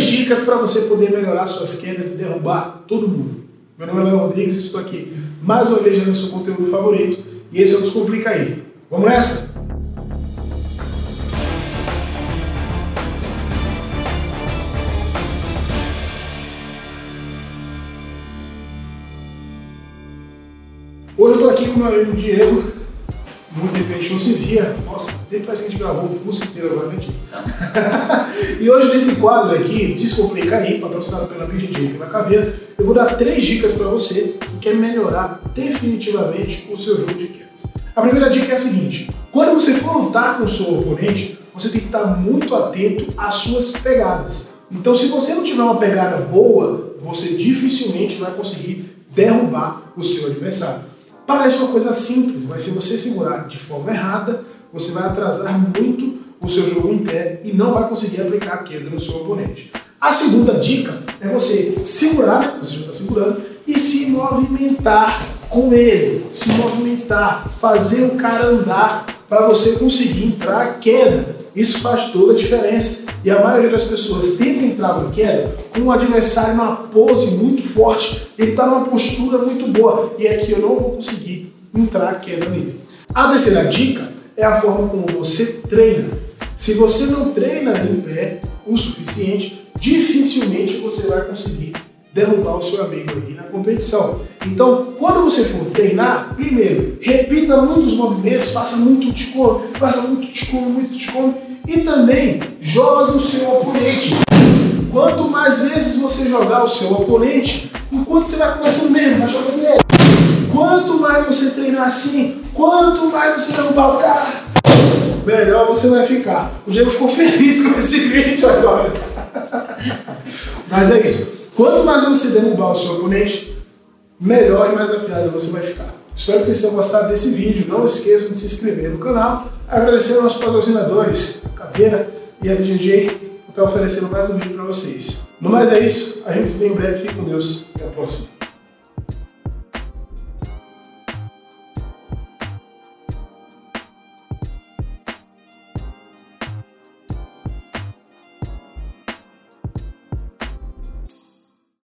três dicas para você poder melhorar suas quedas e derrubar todo mundo. Meu nome é Léo Rodrigues, estou aqui mais uma vez no seu conteúdo favorito e esse é o Descomplica aí. Vamos nessa? Hoje eu estou aqui com o meu amigo Diego, muito tempo a gente não se via. Nossa, nem parece que a gente gravou o curso inteiro agora, né, E hoje, nesse quadro aqui, Descomplica aí, patrocinado pela BJJ e pela Caveira, eu vou dar três dicas para você que quer melhorar definitivamente o seu jogo de quedas. A primeira dica é a seguinte: quando você for lutar com o seu oponente, você tem que estar muito atento às suas pegadas. Então, se você não tiver uma pegada boa, você dificilmente vai conseguir derrubar o seu adversário. Parece uma coisa simples, mas se você segurar de forma errada, você vai atrasar muito o seu jogo em pé e não vai conseguir aplicar a queda no seu oponente. A segunda dica é você segurar, você já está segurando, e se movimentar com ele, se movimentar, fazer o cara andar para você conseguir entrar a queda. Isso faz toda a diferença. E a maioria das pessoas tenta entrar na queda com um adversário numa pose muito forte, ele está numa postura muito boa, e aqui eu não vou conseguir entrar a queda nele. A terceira dica é a forma como você treina. Se você não treina em pé o suficiente, dificilmente você vai conseguir derrubar o seu amigo aí na competição. Então, quando você for treinar, primeiro, repita muitos movimentos, faça muito ticone, faça muito ticone, muito ticone, e também jogue o seu oponente. Quanto mais vezes você jogar o seu oponente, enquanto você vai começando mesmo, vai jogando ele. Quanto mais você treinar assim, quanto mais você derrubar o cara, melhor você vai ficar. O Diego ficou feliz com esse vídeo agora. Mas é isso. Quanto mais você derrubar o seu oponente, melhor e mais afiado você vai ficar. Espero que vocês tenham gostado desse vídeo. Não esqueçam de se inscrever no canal. Agradecer aos nossos patrocinadores, Caveira e a BGJ, por estar oferecendo mais um vídeo para vocês. No mais é isso. A gente se vê em breve. Fique com Deus. Até a próxima.